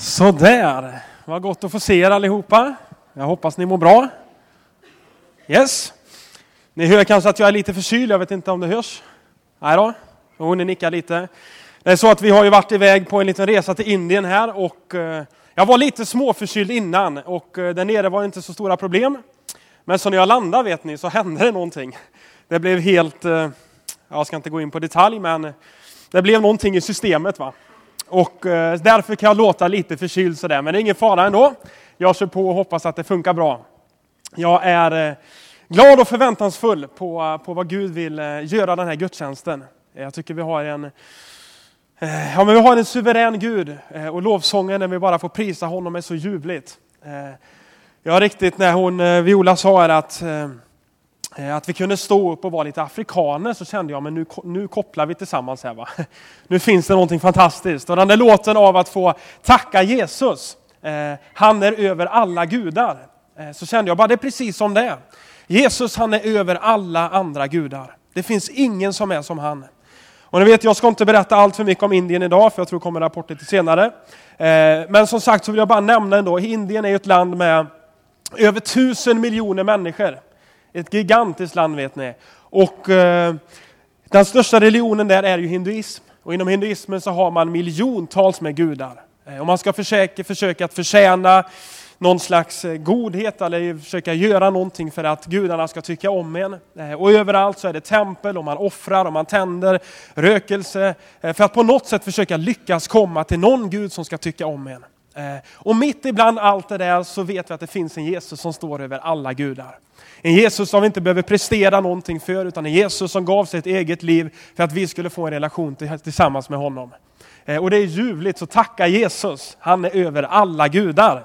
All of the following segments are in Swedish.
Sådär, vad gott att få se er allihopa. Jag hoppas ni mår bra. Yes. Ni hör kanske att jag är lite förkyld, jag vet inte om det hörs? Nej då, jo ni nickar lite. Det är så att vi har ju varit iväg på en liten resa till Indien här och eh, jag var lite småförkyld innan och eh, där nere var det inte så stora problem. Men så när jag landade vet ni så hände det någonting. Det blev helt, eh, jag ska inte gå in på detalj men det blev någonting i systemet va. Och eh, därför kan jag låta lite förkyld sådär, men det är ingen fara ändå. Jag kör på och hoppas att det funkar bra. Jag är eh, glad och förväntansfull på, eh, på vad Gud vill eh, göra den här gudstjänsten. Jag tycker vi har en, eh, ja, men vi har en suverän Gud och lovsången när vi bara får prisa honom är så ljuvligt. Jag riktigt när hon, Viola sa här att Eh, att vi kunde stå upp och vara lite afrikaner så kände jag, men nu, nu kopplar vi tillsammans här va. Nu finns det någonting fantastiskt. Och den där låten av att få tacka Jesus, eh, han är över alla gudar. Eh, så kände jag bara, det är precis som det är. Jesus han är över alla andra gudar. Det finns ingen som är som han. Och ni vet, jag ska inte berätta allt för mycket om Indien idag, för jag tror det kommer rapporter till senare. Eh, men som sagt så vill jag bara nämna ändå, Indien är ett land med över tusen miljoner människor. Ett gigantiskt land vet ni. Och eh, den största religionen där är ju hinduism. Och inom hinduismen så har man miljontals med gudar. Eh, och man ska försöka, försöka att förtjäna någon slags eh, godhet eller försöka göra någonting för att gudarna ska tycka om en. Eh, och överallt så är det tempel och man offrar och man tänder rökelse för att på något sätt försöka lyckas komma till någon gud som ska tycka om en. Eh, och mitt ibland allt det där så vet vi att det finns en Jesus som står över alla gudar. En Jesus som vi inte behöver prestera någonting för, utan en Jesus som gav sig ett eget liv för att vi skulle få en relation tillsammans med honom. Eh, och det är ljuvligt, så tacka Jesus. Han är över alla gudar.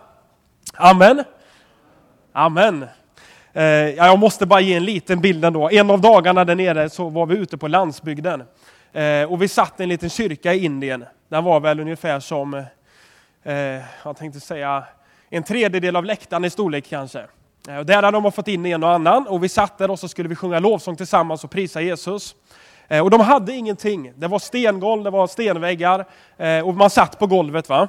Amen. Amen. Eh, jag måste bara ge en liten bild ändå. En av dagarna där nere så var vi ute på landsbygden. Och vi satt i en liten kyrka i Indien. Den var väl ungefär som, Eh, jag tänkte säga, en tredjedel av läktaren i storlek kanske. Eh, och där hade de fått in en och annan och vi satt där och så skulle vi sjunga lovsång tillsammans och prisa Jesus. Eh, och de hade ingenting. Det var stengolv, det var stenväggar eh, och man satt på golvet. va.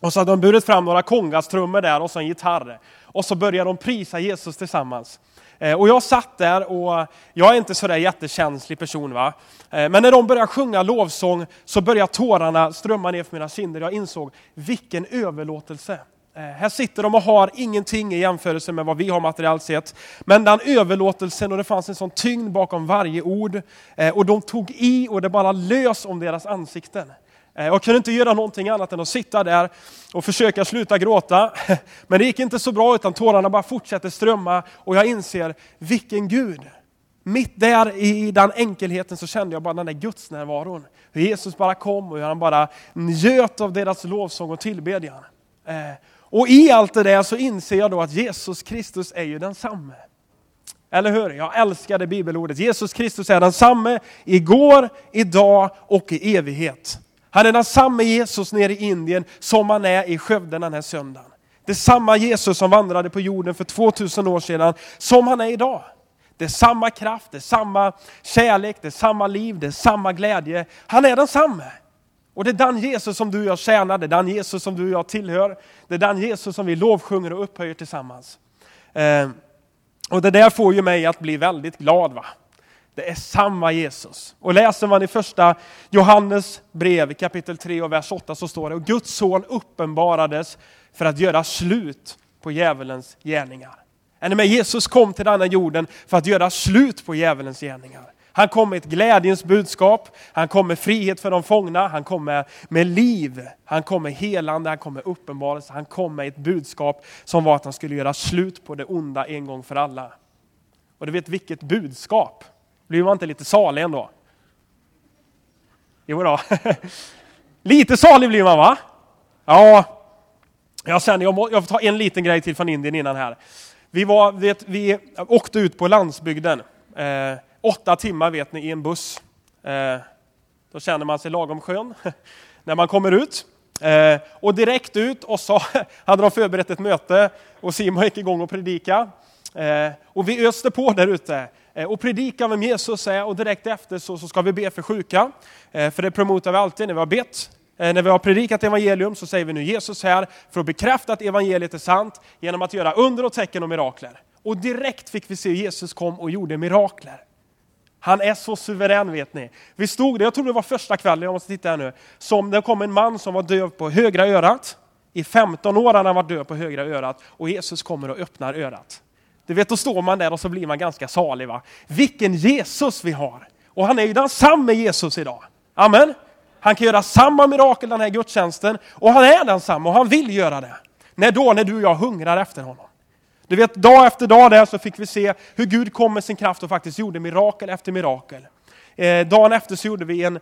Och så hade de burit fram några kongastrummor där och så en gitarr. Och så började de prisa Jesus tillsammans. Eh, och jag satt där och jag är inte sådär jättekänslig person. va. Eh, men när de började sjunga lovsång så började tårarna strömma ner för mina kinder. Jag insåg vilken överlåtelse. Eh, här sitter de och har ingenting i jämförelse med vad vi har materiellt sett. Men den överlåtelsen och det fanns en sån tyngd bakom varje ord. Och de tog i och det bara lös om deras ansikten. Eh, jag kunde inte göra någonting annat än att sitta där och försöka sluta gråta. Men det gick inte så bra utan tårarna bara fortsätter strömma och jag inser vilken Gud. Mitt där i den enkelheten så kände jag bara den där gudsnärvaron. Hur Jesus bara kom och hur han bara njöt av deras lovsång och tillbedjan. Eh, och i allt det där så inser jag då att Jesus Kristus är ju densamme. Eller hur? Jag älskar det bibelordet. Jesus Kristus är densamme igår, idag och i evighet. Han är densamme Jesus nere i Indien som han är i Skövde den här söndagen. Det är samma Jesus som vandrade på jorden för 2000 år sedan som han är idag. Det är samma kraft, det är samma kärlek, det är samma liv, det är samma glädje. Han är densamme. Och det är den Jesus som du och jag tjänar, det är den Jesus som du och jag tillhör. Det är den Jesus som vi lovsjunger och upphöjer tillsammans. Eh, och det där får ju mig att bli väldigt glad. va? Det är samma Jesus. Och läser man i första Johannes brev kapitel 3 och vers 8 så står det, och Guds son uppenbarades för att göra slut på djävulens gärningar. Är med? Jesus kom till denna jorden för att göra slut på djävulens gärningar. Han kom med ett glädjens budskap, han kom med frihet för de fångna, han kom med, med liv, han kom med helande, han kom med uppenbarelse, han kom med ett budskap som var att han skulle göra slut på det onda en gång för alla. Och du vet vilket budskap? Blir man inte lite salig ändå? Jo då. lite salig blir man va? Ja, jag, känner, jag, må, jag får ta en liten grej till från Indien innan här. Vi, var, vet, vi åkte ut på landsbygden. Eh, åtta timmar vet ni i en buss. Eh, då känner man sig lagom skön när man kommer ut. Eh, och direkt ut och så hade de förberett ett möte och Simon gick igång och predika. Eh, och vi öste på där ute Eh, och predika vem Jesus är och direkt efter så, så ska vi be för sjuka. Eh, för det promotar vi alltid när vi har bett. Eh, när vi har predikat evangelium så säger vi nu Jesus här för att bekräfta att evangeliet är sant genom att göra under och tecken och mirakler. Och direkt fick vi se Jesus kom och gjorde mirakler. Han är så suverän vet ni. Vi stod där, jag tror det var första kvällen, jag måste titta här nu, som det kom en man som var döv på högra örat. I 15 år hade han varit döv på högra örat och Jesus kommer och öppnar örat. Du vet, då står man där och så blir man ganska salig. Va? Vilken Jesus vi har! Och han är ju densamme Jesus idag. Amen. Han kan göra samma mirakel den här gudstjänsten och han är densamma och han vill göra det. När då? När du och jag hungrar efter honom. Du vet, dag efter dag där så fick vi se hur Gud kom med sin kraft och faktiskt gjorde mirakel efter mirakel. Eh, dagen efter så gjorde vi en,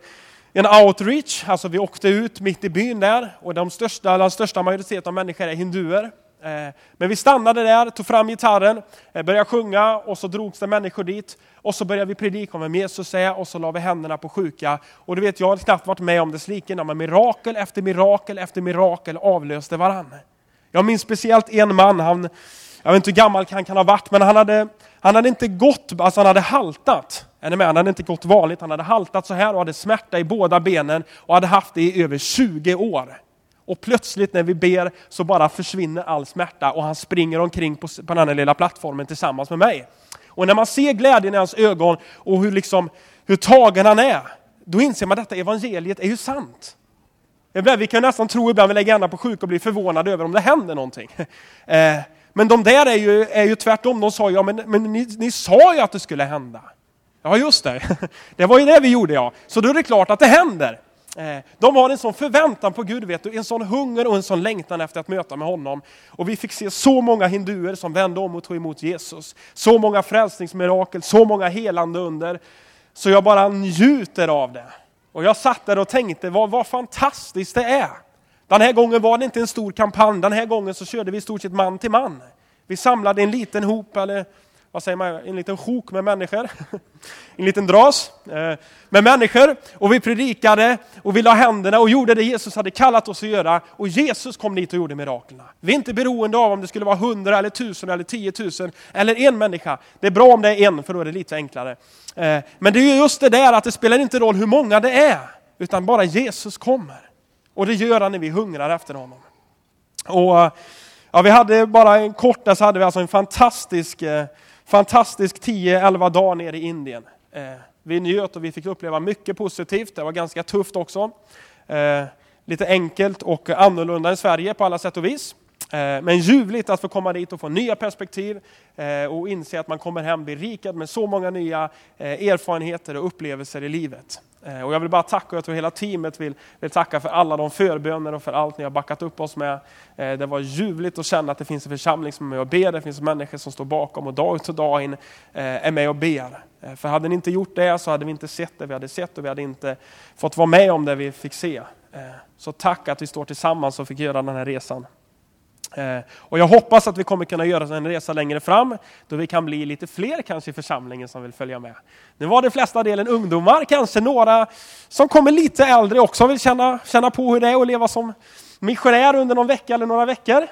en outreach, alltså vi åkte ut mitt i byn där och de största, den största majoriteten av människor är hinduer. Eh, men vi stannade där, tog fram gitarren, eh, började sjunga och så drogs det människor dit. Och så började vi predika om vem Jesus är och så la vi händerna på sjuka. Och du vet, jag har knappt varit med om det like, men mirakel efter mirakel efter mirakel avlöste varann. Jag minns speciellt en man, han, jag vet inte hur gammal han kan ha varit, men han hade, han hade inte gått, alltså han hade haltat. Är ni med? Han hade inte gått vanligt, han hade haltat så här och hade smärta i båda benen och hade haft det i över 20 år. Och plötsligt när vi ber så bara försvinner all smärta och han springer omkring på, på den här lilla plattformen tillsammans med mig. Och när man ser glädjen i hans ögon och hur, liksom, hur tagen han är, då inser man att detta evangeliet är ju sant. Vi kan nästan tro ibland, vi lägger gärna på sjuk och blir förvånade över om det händer någonting. Eh, men de där är ju, är ju tvärtom, de sa ja men, men ni, ni sa ju att det skulle hända. Ja just det, det var ju det vi gjorde ja. Så då är det klart att det händer. Eh, de har en sån förväntan på Gud, vet du, en sån hunger och en sån längtan efter att möta med honom. Och vi fick se så många hinduer som vände om och tog emot Jesus. Så många frälsningsmirakel, så många helande under. Så jag bara njuter av det. Och jag satt där och tänkte, vad, vad fantastiskt det är. Den här gången var det inte en stor kampanj, den här gången så körde vi i stort sett man till man. Vi samlade en liten hop, eller vad säger man, en liten sjok med människor. En liten dras eh, med människor. Och vi predikade och vi la händerna och gjorde det Jesus hade kallat oss att göra. Och Jesus kom dit och gjorde miraklerna. Vi är inte beroende av om det skulle vara hundra eller tusen eller tiotusen eller en människa. Det är bra om det är en, för då är det lite enklare. Eh, men det är just det där att det spelar inte roll hur många det är, utan bara Jesus kommer. Och det gör han när vi hungrar efter honom. Och ja, vi hade bara en kort, där så hade vi alltså en fantastisk eh, fantastisk 10-11 dagar nere i Indien. Eh, vi njöt och vi fick uppleva mycket positivt. Det var ganska tufft också. Eh, lite enkelt och annorlunda än Sverige på alla sätt och vis. Eh, men ljuvligt att få komma dit och få nya perspektiv och inse att man kommer hem berikad med så många nya erfarenheter och upplevelser i livet. Eh, och jag vill bara tacka, och jag tror hela teamet vill, vill tacka för alla de förböner och för allt ni har backat upp oss med. Eh, det var ljuvligt att känna att det finns en församling som är med och ber, det finns människor som står bakom och dag ut och dag in eh, är med och ber. För hade ni inte gjort det så hade vi inte sett det vi hade sett och vi hade inte fått vara med om det vi fick se. Så tack att vi står tillsammans och fick göra den här resan. Eh, och jag hoppas att vi kommer kunna göra en resa längre fram, då vi kan bli lite fler kanske i församlingen som vill följa med. Nu var det flesta delen ungdomar, kanske några som kommer lite äldre också vill känna, känna på hur det är att leva som missionär under någon vecka eller några veckor. Eh,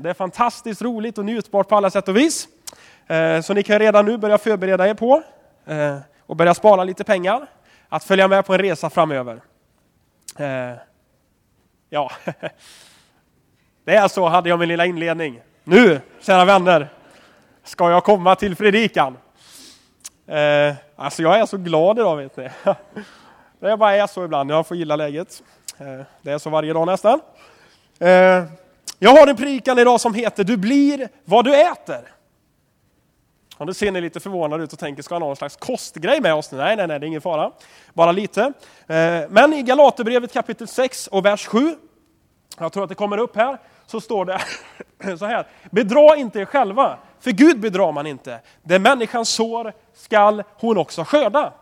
det är fantastiskt roligt och njutbart på alla sätt och vis. Eh, så ni kan redan nu börja förbereda er på och börja spara lite pengar, att följa med på en resa framöver. Ja, Det är så hade jag min lilla inledning. Nu, kära vänner, ska jag komma till predikan. Eh, alltså jag är så glad idag vet ni. Det bara är så ibland, jag får gilla läget. Eh, det är så varje dag nästan. Eh, jag har en predikan idag som heter Du blir vad du äter. Och då ser ni lite förvånade ut och tänker, ska han ha någon slags kostgrej med oss? Nej, nej, nej, det är ingen fara. Bara lite. Eh, men i Galaterbrevet kapitel 6 och vers 7, jag tror att det kommer upp här, så står det så här. Bedra inte er själva, för Gud bedrar man inte. Det människan sår skall hon också skörda.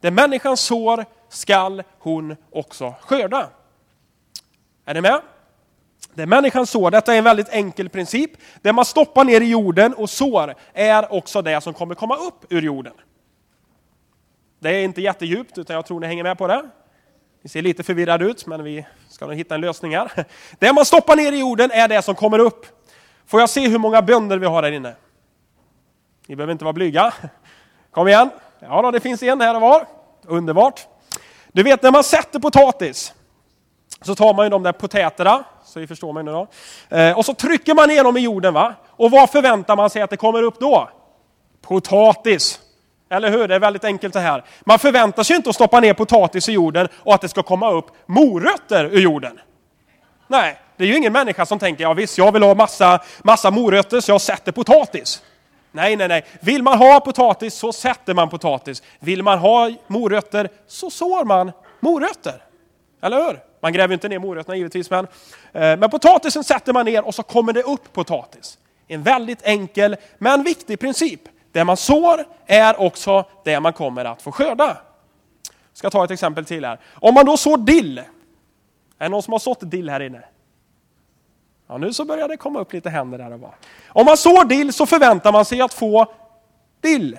Det människan sår skall hon också skörda. Är ni med? Det människan sår, detta är en väldigt enkel princip. Det man stoppar ner i jorden och sår är också det som kommer komma upp ur jorden. Det är inte jättedjupt, utan jag tror ni hänger med på det. Ni ser lite förvirrade ut, men vi ska nog hitta en lösning här. Det man stoppar ner i jorden är det som kommer upp. Får jag se hur många bönder vi har här inne? Ni behöver inte vara blyga. Kom igen. Ja, då, det finns en här och var. Underbart. Du vet när man sätter potatis, Så tar man ju de där potäterna, så vi förstår mig nu då. Eh, och så trycker man ner dem i jorden va. Och vad förväntar man sig att det kommer upp då? Potatis. Eller hur? Det är väldigt enkelt det här. Man förväntar sig inte att stoppa ner potatis i jorden och att det ska komma upp morötter ur jorden. Nej, det är ju ingen människa som tänker, ja visst, jag vill ha massa, massa morötter så jag sätter potatis. Nej, nej, nej. Vill man ha potatis så sätter man potatis. Vill man ha morötter så sår man morötter. Eller hur? Man gräver inte ner morötterna givetvis, men, eh, men potatisen sätter man ner och så kommer det upp potatis. En väldigt enkel men viktig princip. Det man sår är också det man kommer att få skörda. Jag ska ta ett exempel till här. Om man då sår dill. Är det någon som har sått dill här inne? Ja, nu så börjar det komma upp lite händer där och var. Om man sår dill så förväntar man sig att få dill.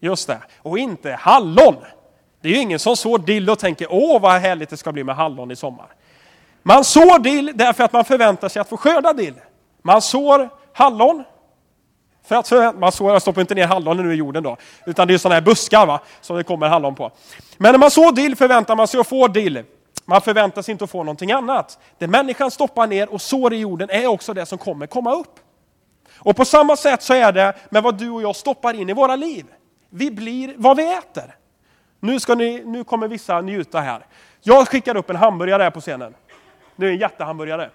Just det, och inte hallon. Det är ju ingen som sår dill och tänker åh vad härligt det ska bli med hallon i sommar. Man sår dill därför att man förväntar sig att få skörda dill. Man sår hallon för att man sår, stoppar inte ner hallonen nu i jorden då, utan det är sådana här buskar va, som det kommer hallon på. Men när man sår dill förväntar man sig att få dill. Man förväntar sig inte att få någonting annat. Det människan stoppar ner och sår i jorden är också det som kommer komma upp. Och på samma sätt så är det med vad du och jag stoppar in i våra liv. Vi blir vad vi äter. Nu, ska ni, nu kommer vissa njuta här. Jag skickar upp en hamburgare här på scenen. Det är en jättehamburgare.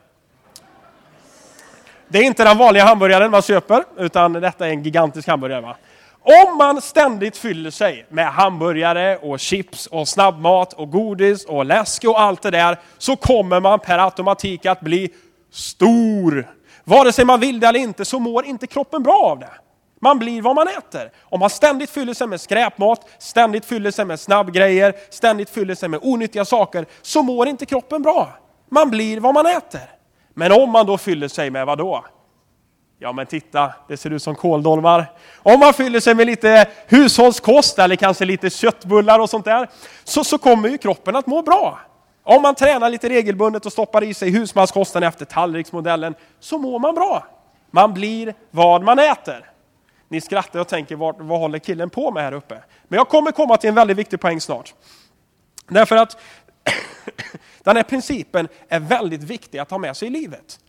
Det är inte den vanliga hamburgaren man köper, utan detta är en gigantisk hamburgare. Va? Om man ständigt fyller sig med hamburgare och chips och snabbmat och godis och läsk och allt det där, så kommer man per automatik att bli stor. Vare sig man vill det eller inte så mår inte kroppen bra av det. Man blir vad man äter. Om man ständigt fyller sig med skräpmat, ständigt fyller sig med snabbgrejer, ständigt fyller sig med onyttiga saker, så mår inte kroppen bra. Man blir vad man äter. Men om man då fyller sig med vad då? Ja men titta, det ser ut som kåldolmar. Om man fyller sig med lite hushållskost eller kanske lite köttbullar och sånt där, så, så kommer ju kroppen att må bra. Om man tränar lite regelbundet och stoppar i sig husmanskosten efter tallriksmodellen, så mår man bra. Man blir vad man äter. Ni skrattar och tänker, vad, vad håller killen på med här uppe? Men jag kommer komma till en väldigt viktig poäng snart. Därför att den här principen är väldigt viktig att ha med sig i livet.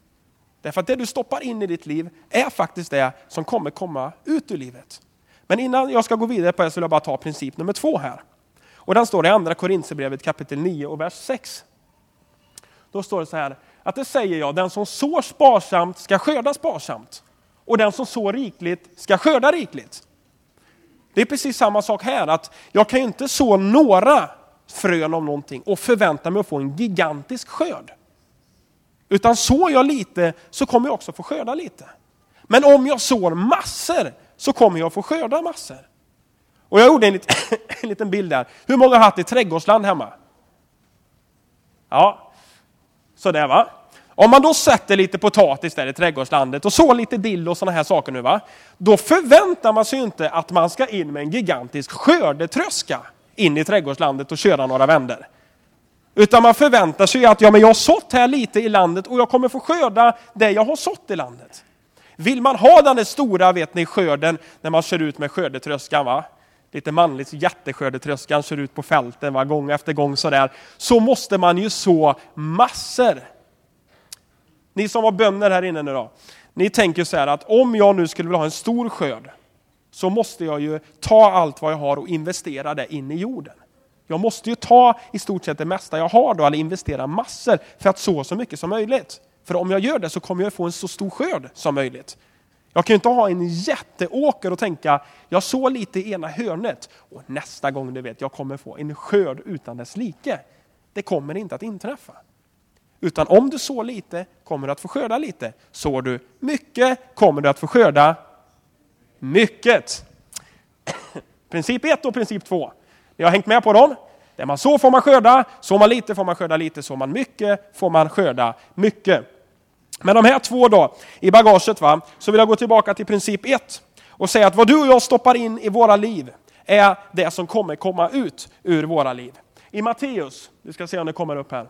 Därför att det du stoppar in i ditt liv är faktiskt det som kommer komma ut ur livet. Men innan jag ska gå vidare på det så vill jag bara ta princip nummer två här. Och den står i andra Korinthierbrevet kapitel 9 och vers 6. Då står det så här, att det säger jag, den som sår sparsamt ska skörda sparsamt. Och den som sår rikligt ska skörda rikligt. Det är precis samma sak här, att jag kan ju inte så några frön av någonting och förväntar mig att få en gigantisk skörd. Utan sår jag lite så kommer jag också få skörda lite. Men om jag sår massor så kommer jag få skörda massor. Och jag gjorde en, lit, en liten bild där. Hur många har haft ett trädgårdsland hemma? Ja, sådär va. Om man då sätter lite potatis där i trädgårdslandet och så lite dill och sådana här saker nu va. Då förväntar man sig inte att man ska in med en gigantisk skördetröska in i trädgårdslandet och köra några vänder. Utan man förväntar sig att ja, men jag har sått här lite i landet och jag kommer få skörda det jag har sått i landet. Vill man ha den där stora vet ni, skörden när man kör ut med skördetröskan, va? lite manligt, jätteskördetröskan kör ut på fälten va? gång efter gång sådär, så måste man ju så massor. Ni som var bönder här inne nu då, ni tänker så här att om jag nu skulle vilja ha en stor skörd, så måste jag ju ta allt vad jag har och investera det in i jorden. Jag måste ju ta i stort sett det mesta jag har då, eller investera massor för att så så mycket som möjligt. För om jag gör det så kommer jag få en så stor skörd som möjligt. Jag kan ju inte ha en jätteåker och tänka, jag så lite i ena hörnet och nästa gång du vet, jag kommer få en skörd utan dess like. Det kommer inte att inträffa. Utan om du så lite kommer du att få skörda lite. Sår du mycket kommer du att få skörda mycket. Princip 1 och princip 2. Ni har hängt med på dem? Där man så får man skörda, så man lite får man skörda lite, så man mycket får man skörda mycket. Men de här två då, i bagaget, va, så vill jag gå tillbaka till princip 1 och säga att vad du och jag stoppar in i våra liv är det som kommer komma ut ur våra liv. I Matteus, vi ska se om det kommer upp här,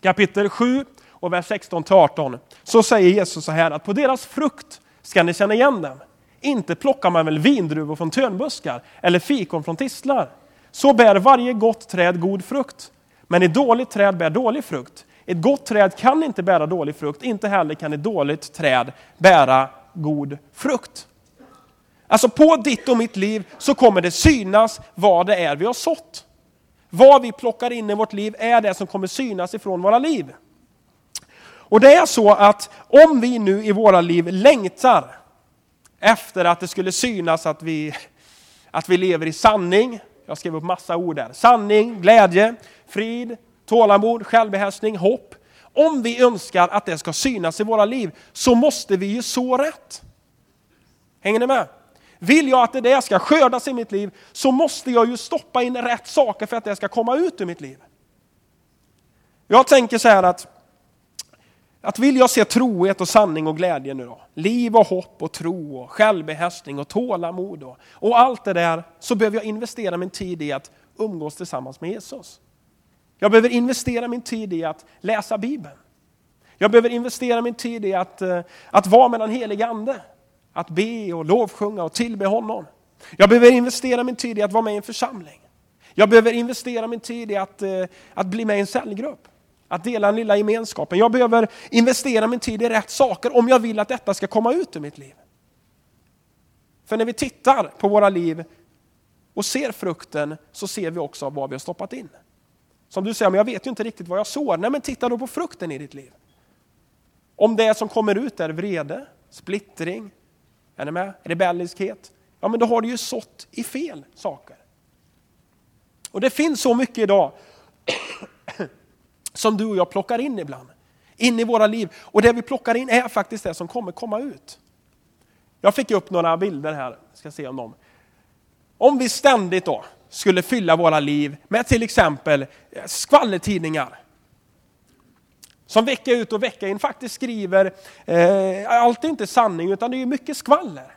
kapitel 7 och vers 16 18, så säger Jesus så här att på deras frukt ska ni känna igen dem. Inte plockar man väl vindruvor från tönbuskar eller fikon från tistlar. Så bär varje gott träd god frukt. Men ett dåligt träd bär dålig frukt. Ett gott träd kan inte bära dålig frukt, inte heller kan ett dåligt träd bära god frukt. Alltså på ditt och mitt liv så kommer det synas vad det är vi har sått. Vad vi plockar in i vårt liv är det som kommer synas ifrån våra liv. Och det är så att om vi nu i våra liv längtar efter att det skulle synas att vi, att vi lever i sanning, jag skrev upp massa ord där, sanning, glädje, frid, tålamod, självbehärskning, hopp. Om vi önskar att det ska synas i våra liv så måste vi ju så rätt. Hänger ni med? Vill jag att det där ska skördas i mitt liv så måste jag ju stoppa in rätt saker för att det ska komma ut ur mitt liv. Jag tänker så här att, att vill jag se trohet och sanning och glädje nu då, liv och hopp och tro och självbehärskning och tålamod och, och allt det där, så behöver jag investera min tid i att umgås tillsammans med Jesus. Jag behöver investera min tid i att läsa Bibeln. Jag behöver investera min tid i att, eh, att vara med den helige Ande. Att be och lovsjunga och tillbe honom. Jag behöver investera min tid i att vara med i en församling. Jag behöver investera min tid i att, eh, att bli med i en cellgrupp. Att dela den lilla gemenskapen. Jag behöver investera min tid i rätt saker om jag vill att detta ska komma ut ur mitt liv. För när vi tittar på våra liv och ser frukten så ser vi också vad vi har stoppat in. Som du säger, men jag vet ju inte riktigt vad jag sår. Nej men titta då på frukten i ditt liv. Om det som kommer ut är vrede, splittring, är ni med? Rebelliskhet. Ja men då har du ju sått i fel saker. Och det finns så mycket idag som du och jag plockar in ibland. In i våra liv. Och det vi plockar in är faktiskt det som kommer komma ut. Jag fick upp några bilder här, ska se om dem. Om vi ständigt då skulle fylla våra liv med till exempel eh, skvallertidningar. Som vecka ut och vecka in faktiskt skriver, eh, allt är inte sanning utan det är mycket skvaller.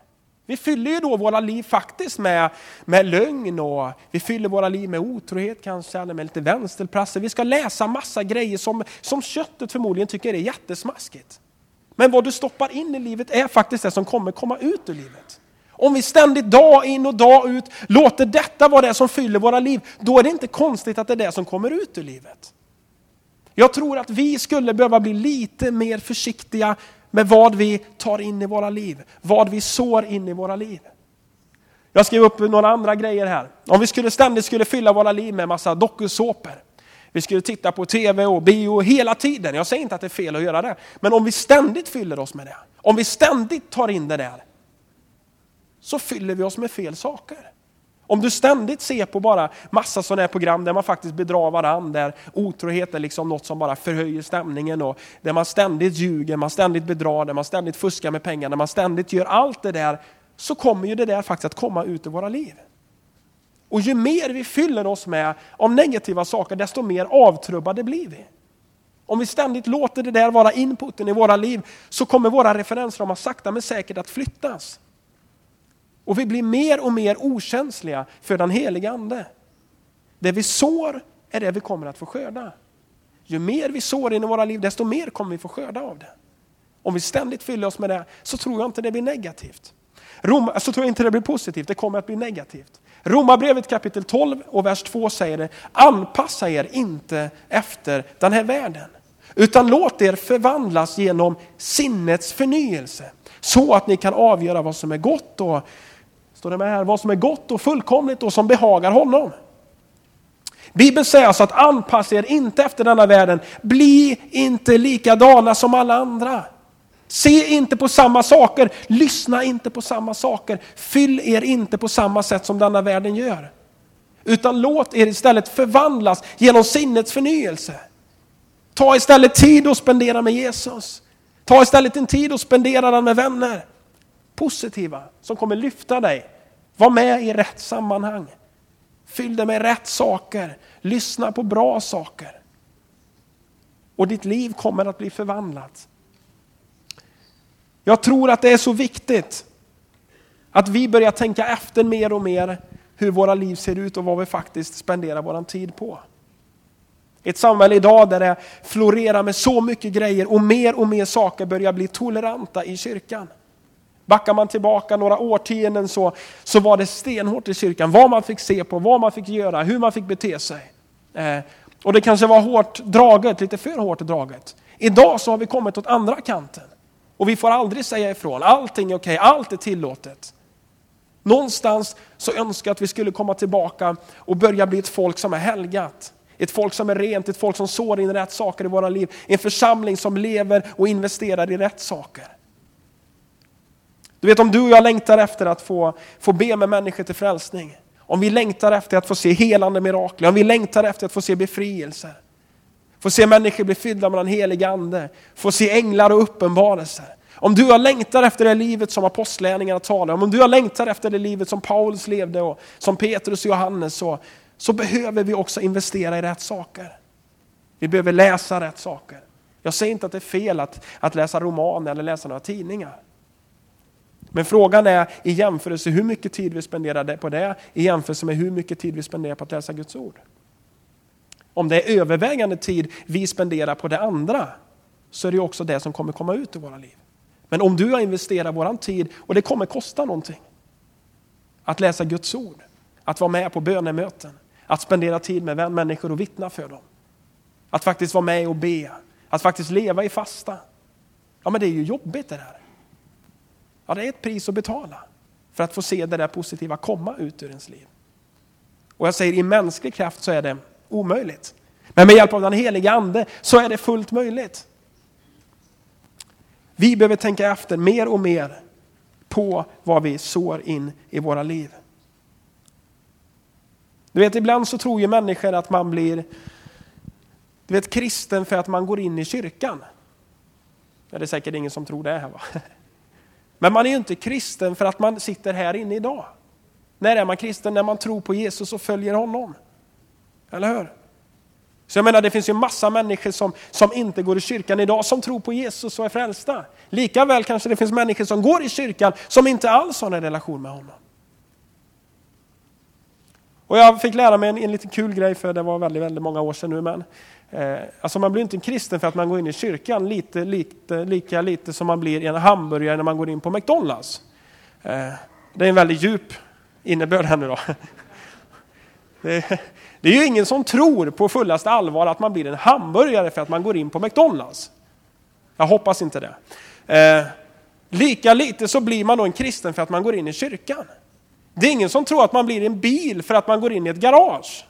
Vi fyller ju då våra liv faktiskt med, med lögn och vi fyller våra liv med otrohet kanske, eller med lite vänsterplatser. Vi ska läsa massa grejer som, som köttet förmodligen tycker är jättesmaskigt. Men vad du stoppar in i livet är faktiskt det som kommer komma ut ur livet. Om vi ständigt dag in och dag ut låter detta vara det som fyller våra liv, då är det inte konstigt att det är det som kommer ut ur livet. Jag tror att vi skulle behöva bli lite mer försiktiga med vad vi tar in i våra liv, vad vi sår in i våra liv. Jag skrev upp några andra grejer här. Om vi skulle ständigt skulle fylla våra liv med massa dokusåpor, vi skulle titta på tv och bio hela tiden. Jag säger inte att det är fel att göra det. Men om vi ständigt fyller oss med det, om vi ständigt tar in det där, så fyller vi oss med fel saker. Om du ständigt ser på bara massa sådana här program där man faktiskt bedrar varandra, där otrohet är liksom något som bara förhöjer stämningen och där man ständigt ljuger, man ständigt bedrar, där man ständigt fuskar med pengar, där man ständigt gör allt det där, så kommer ju det där faktiskt att komma ut i våra liv. Och ju mer vi fyller oss med av negativa saker, desto mer avtrubbade blir vi. Om vi ständigt låter det där vara inputen i våra liv, så kommer våra referensramar sakta men säkert att flyttas. Och vi blir mer och mer okänsliga för den heliga Ande. Det vi sår är det vi kommer att få skörda. Ju mer vi sår in i våra liv, desto mer kommer vi få skörda av det. Om vi ständigt fyller oss med det, så tror jag inte det blir negativt. Rom, så tror jag inte det blir positivt, det kommer att bli negativt. Romarbrevet kapitel 12 och vers 2 säger det, anpassa er inte efter den här världen, utan låt er förvandlas genom sinnets förnyelse, så att ni kan avgöra vad som är gott och Står det med här, vad som är gott och fullkomligt och som behagar honom. Bibeln säger alltså att anpassa er inte efter denna världen. Bli inte likadana som alla andra. Se inte på samma saker, lyssna inte på samma saker, fyll er inte på samma sätt som denna världen gör. Utan låt er istället förvandlas genom sinnets förnyelse. Ta istället tid att spendera med Jesus. Ta istället en tid att spendera den med vänner positiva som kommer lyfta dig. Var med i rätt sammanhang. Fyll dig med rätt saker. Lyssna på bra saker. Och ditt liv kommer att bli förvandlat. Jag tror att det är så viktigt att vi börjar tänka efter mer och mer hur våra liv ser ut och vad vi faktiskt spenderar vår tid på. Ett samhälle idag där det florerar med så mycket grejer och mer och mer saker börjar bli toleranta i kyrkan. Backar man tillbaka några årtionden så, så var det stenhårt i kyrkan vad man fick se på, vad man fick göra, hur man fick bete sig. Eh, Och det kanske var hårt draget, lite för hårt draget. Idag så har vi kommit åt andra kanten. Och vi får aldrig säga ifrån, allting är okej, allt är tillåtet. Någonstans så önskar jag att vi skulle komma tillbaka och börja bli ett folk som är helgat. Ett folk som är rent, ett folk som sår in rätt saker i våra liv. En församling som lever och investerar i rätt saker. Du vet om du och jag längtar efter att få, få be med människor till frälsning. Om vi längtar efter att få se helande mirakler, om vi längtar efter att få se befrielser. Få se människor bli fyllda med den helige ande, få se änglar och uppenbarelser. Om du har längtar efter det livet som apostlärningarna talar om, om du har längtar efter det livet som Paulus levde och som Petrus och Johannes så, så behöver vi också investera i rätt saker. Vi behöver läsa rätt saker. Jag säger inte att det är fel att, att läsa romaner eller läsa några tidningar. Men frågan är i jämförelse hur mycket tid vi spenderar på det i jämförelse med hur mycket tid vi spenderar på att läsa Guds ord. Om det är övervägande tid vi spenderar på det andra så är det också det som kommer komma ut i våra liv. Men om du har investerat vår tid, och det kommer kosta någonting, att läsa Guds ord, att vara med på bönemöten, att spendera tid med människor och vittna för dem. Att faktiskt vara med och be, att faktiskt leva i fasta. Ja men det är ju jobbigt det där. Ja det är ett pris att betala för att få se det där positiva komma ut ur ens liv. Och jag säger i mänsklig kraft så är det omöjligt. Men med hjälp av den heliga ande så är det fullt möjligt. Vi behöver tänka efter mer och mer på vad vi sår in i våra liv. Du vet, ibland så tror ju människor att man blir du vet, kristen för att man går in i kyrkan. Ja, det är säkert ingen som tror det här va? Men man är ju inte kristen för att man sitter här inne idag. När är man kristen? När man tror på Jesus och följer honom. Eller hur? Så jag menar, det finns ju massa människor som, som inte går i kyrkan idag som tror på Jesus och är frälsta. Likaväl kanske det finns människor som går i kyrkan som inte alls har en relation med honom. Och jag fick lära mig en, en liten kul grej för det var väldigt, väldigt många år sedan nu. Men, eh, alltså man blir inte en kristen för att man går in i kyrkan lite, lite, lika lite som man blir i en hamburgare när man går in på McDonalds. Eh, det är en väldigt djup innebörd här nu då. Det, det är ju ingen som tror på fullaste allvar att man blir en hamburgare för att man går in på McDonalds. Jag hoppas inte det. Eh, lika lite så blir man då en kristen för att man går in i kyrkan. Det är ingen som tror att man blir en bil för att man går in i ett garage.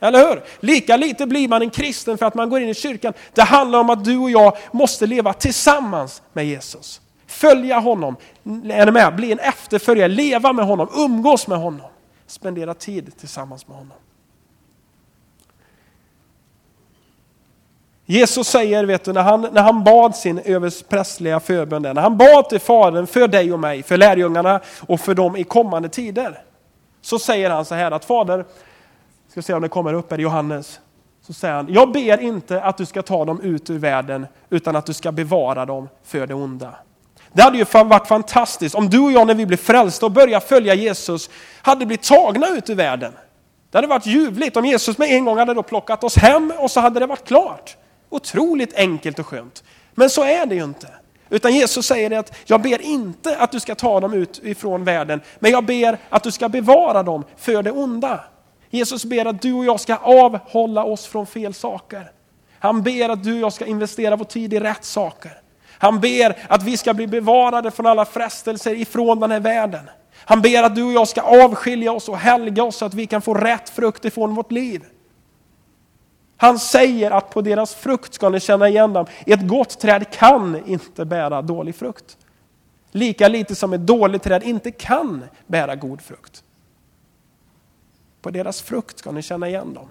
Eller hur? Lika lite blir man en kristen för att man går in i kyrkan. Det handlar om att du och jag måste leva tillsammans med Jesus. Följa honom, är ni med? Bli en efterföljare, leva med honom, umgås med honom. Spendera tid tillsammans med honom. Jesus säger, vet du, när han, när han bad sin överstprästliga förbön, när han bad till Fadern för dig och mig, för lärjungarna och för dem i kommande tider. Så säger han så här att Fader, ska se om det kommer upp här i Johannes, så säger han, jag ber inte att du ska ta dem ut ur världen, utan att du ska bevara dem för det onda. Det hade ju varit fantastiskt om du och jag när vi blev frälsta och började följa Jesus, hade blivit tagna ut ur världen. Det hade varit ljuvligt om Jesus med en gång hade då plockat oss hem och så hade det varit klart. Otroligt enkelt och skönt. Men så är det ju inte. Utan Jesus säger att jag ber inte att du ska ta dem ut ifrån världen, men jag ber att du ska bevara dem för det onda. Jesus ber att du och jag ska avhålla oss från fel saker. Han ber att du och jag ska investera vår tid i rätt saker. Han ber att vi ska bli bevarade från alla frestelser ifrån den här världen. Han ber att du och jag ska avskilja oss och helga oss så att vi kan få rätt frukt ifrån vårt liv. Han säger att på deras frukt ska ni känna igen dem. Ett gott träd kan inte bära dålig frukt. Lika lite som ett dåligt träd inte kan bära god frukt. På deras frukt ska ni känna igen dem.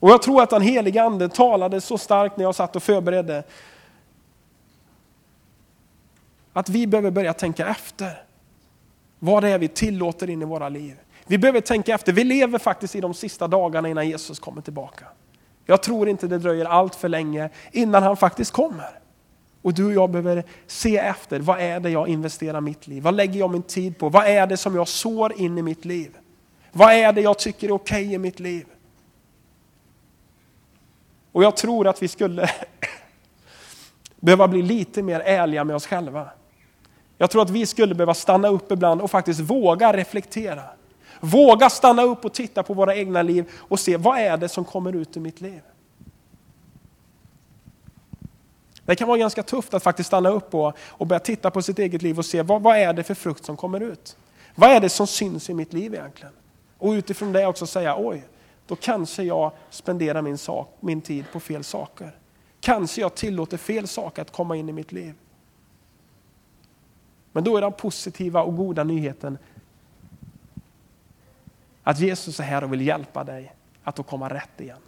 Och jag tror att den helige ande talade så starkt när jag satt och förberedde. Att vi behöver börja tänka efter. Vad det är vi tillåter in i våra liv. Vi behöver tänka efter. Vi lever faktiskt i de sista dagarna innan Jesus kommer tillbaka. Jag tror inte det dröjer allt för länge innan han faktiskt kommer. Och du och jag behöver se efter, vad är det jag investerar mitt liv? Vad lägger jag min tid på? Vad är det som jag sår in i mitt liv? Vad är det jag tycker är okej okay i mitt liv? Och jag tror att vi skulle behöva bli lite mer ärliga med oss själva. Jag tror att vi skulle behöva stanna upp ibland och faktiskt våga reflektera våga stanna upp och titta på våra egna liv och se vad är det som kommer ut ur mitt liv. Det kan vara ganska tufft att faktiskt stanna upp och, och börja titta på sitt eget liv och se vad, vad är det för frukt som kommer ut. Vad är det som syns i mitt liv egentligen? Och utifrån det också säga, oj, då kanske jag spenderar min, sak, min tid på fel saker. Kanske jag tillåter fel saker att komma in i mitt liv. Men då är den positiva och goda nyheten att Jesus är här och vill hjälpa dig att komma rätt igen.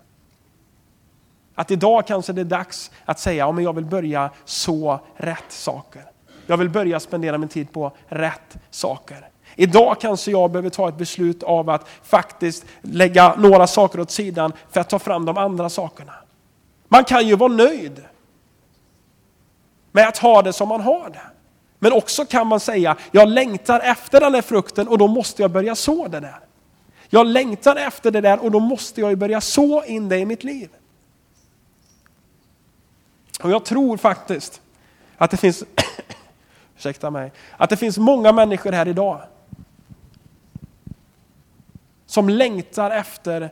Att idag kanske det är dags att säga, ja, jag vill börja så rätt saker. Jag vill börja spendera min tid på rätt saker. Idag kanske jag behöver ta ett beslut av att faktiskt lägga några saker åt sidan för att ta fram de andra sakerna. Man kan ju vara nöjd med att ha det som man har det. Men också kan man säga, jag längtar efter den här frukten och då måste jag börja så det där. Jag längtar efter det där och då måste jag börja så in det i mitt liv. Och jag tror faktiskt att det finns, ursäkta mig, att det finns många människor här idag som längtar efter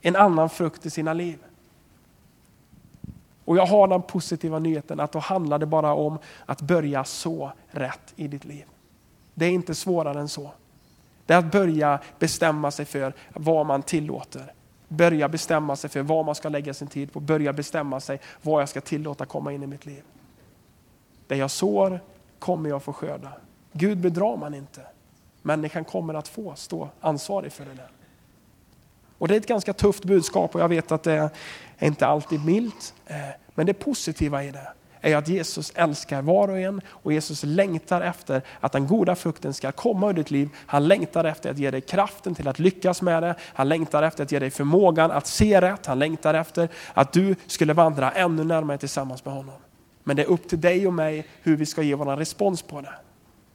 en annan frukt i sina liv. Och jag har den positiva nyheten att då handlar det bara om att börja så rätt i ditt liv. Det är inte svårare än så. Det är att börja bestämma sig för vad man tillåter. Börja bestämma sig för vad man ska lägga sin tid på. Börja bestämma sig vad jag ska tillåta komma in i mitt liv. Det jag sår kommer jag få skörda. Gud bedrar man inte. Människan kommer att få stå ansvarig för det där. Och det är ett ganska tufft budskap och jag vet att det är inte alltid milt. Eh, men det positiva i det är att Jesus älskar var och en och Jesus längtar efter att den goda frukten ska komma ur ditt liv. Han längtar efter att ge dig kraften till att lyckas med det. Han längtar efter att ge dig förmågan att se rätt. Han längtar efter att du skulle vandra ännu närmare tillsammans med honom. Men det är upp till dig och mig hur vi ska ge vår respons på det.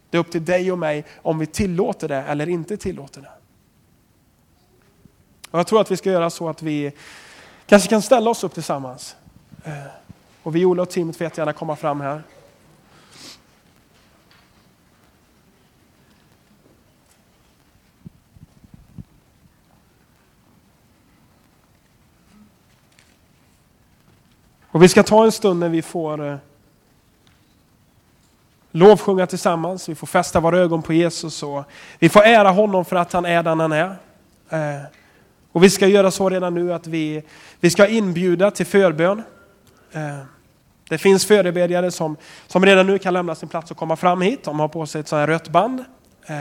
Det är upp till dig och mig om vi tillåter det eller inte tillåter det. Och jag tror att vi ska göra så att vi kanske kan ställa oss upp tillsammans. Eh, och Viola och teamet får gärna komma fram här. Och vi ska ta en stund när vi får eh, lovsjunga tillsammans, vi får fästa våra ögon på Jesus och vi får ära honom för att han är den han är. Eh, och vi ska göra så redan nu att vi, vi ska inbjuda till förbön. Eh, det finns förebedjare som, som redan nu kan lämna sin plats och komma fram hit. De har på sig ett sånt här rött band. Eh,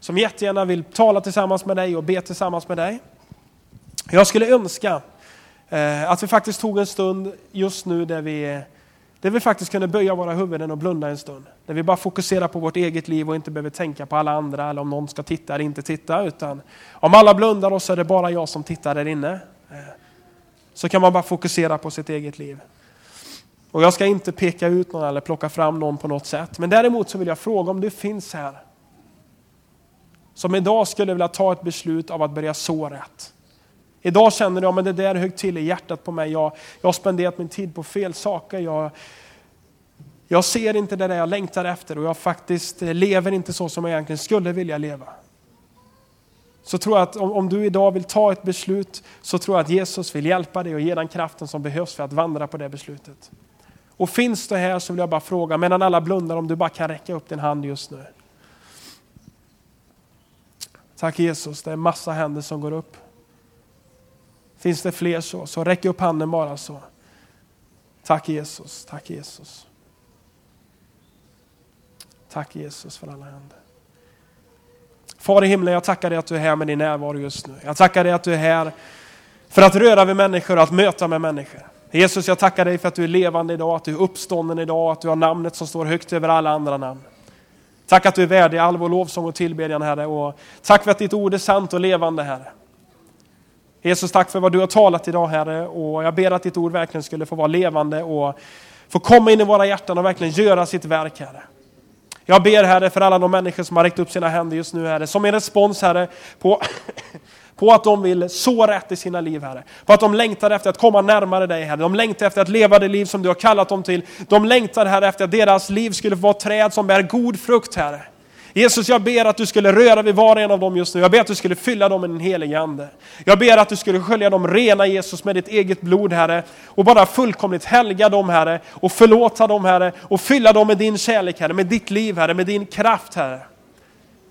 som jättegärna vill tala tillsammans med dig och be tillsammans med dig. Jag skulle önska eh, att vi faktiskt tog en stund just nu där vi där vi faktiskt kunde böja våra huvuden och blunda en stund. Där vi bara fokuserar på vårt eget liv och inte behöver tänka på alla andra eller om någon ska titta eller inte titta. Utan om alla blundar och så är det bara jag som tittar där inne. Eh, så kan man bara fokusera på sitt eget liv. Och jag ska inte peka ut någon eller plocka fram någon på något sätt. Men däremot så vill jag fråga om du finns här. Som idag skulle vilja ta ett beslut av att börja så rätt. Idag känner jag att det där högg till i hjärtat på mig. Jag, jag har spenderat min tid på fel saker. Jag, jag ser inte det där jag längtar efter och jag faktiskt lever inte så som jag egentligen skulle vilja leva. Så tror jag att om, om du idag vill ta ett beslut så tror jag att Jesus vill hjälpa dig och ge den kraften som behövs för att vandra på det beslutet. Och finns det här så vill jag bara fråga, medan alla blundar, om du bara kan räcka upp din hand just nu. Tack Jesus, det är massa händer som går upp. Finns det fler så, så räck upp handen bara så. Tack Jesus, tack Jesus. Tack Jesus för alla händer. Far i himlen, jag tackar dig att du är här med din närvaro just nu. Jag tackar dig att du är här för att röra vid människor och att möta med människor. Jesus, jag tackar dig för att du är levande idag, att du är uppstånden idag, att du har namnet som står högt över alla andra namn. Tack att du är värdig all vår lovsång och tillbedjan Herre. Och tack för att ditt ord är sant och levande Herre. Jesus, tack för vad du har talat idag Herre och jag ber att ditt ord verkligen skulle få vara levande och få komma in i våra hjärtan och verkligen göra sitt verk Herre. Jag ber Herre för alla de människor som har räckt upp sina händer just nu Herre, som en respons Herre på, på att de vill så rätt i sina liv Herre. På att de längtar efter att komma närmare dig Herre. De längtar efter att leva det liv som du har kallat dem till. De längtar Herre efter att deras liv skulle vara träd som bär god frukt Herre. Jesus, jag ber att du skulle röra vid var och en av dem just nu. Jag ber att du skulle fylla dem med din helige Ande. Jag ber att du skulle skölja dem rena, Jesus, med ditt eget blod, Herre. Och bara fullkomligt helga dem, Herre. Och förlåta dem, Herre. Och fylla dem med din kärlek, Herre. Med ditt liv, Herre. Med din kraft, Herre.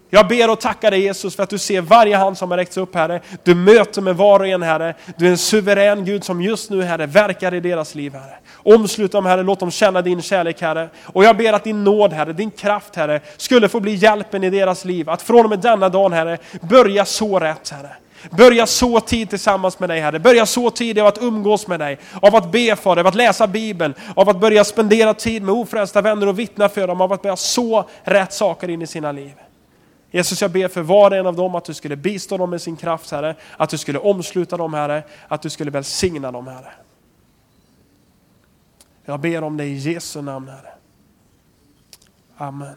Jag ber och tackar dig Jesus för att du ser varje hand som har räckts upp Herre. Du möter med var och en Herre. Du är en suverän Gud som just nu Herre verkar i deras liv Herre. Omslut dem Herre, låt dem känna din kärlek Herre. Och jag ber att din nåd Herre, din kraft Herre, skulle få bli hjälpen i deras liv. Att från och med denna dagen Herre, börja så rätt Herre. Börja så tid tillsammans med dig Herre. Börja så tid av att umgås med dig, av att be för dig, av att läsa Bibeln, av att börja spendera tid med ofrälsta vänner och vittna för dem, av att börja så rätt saker in i sina liv. Jesus, jag ber för var och en av dem att du skulle bistå dem med sin kraft, Herre. Att du skulle omsluta dem, Herre. Att du skulle välsigna dem, Herre. Jag ber om det i Jesu namn, Herre. Amen.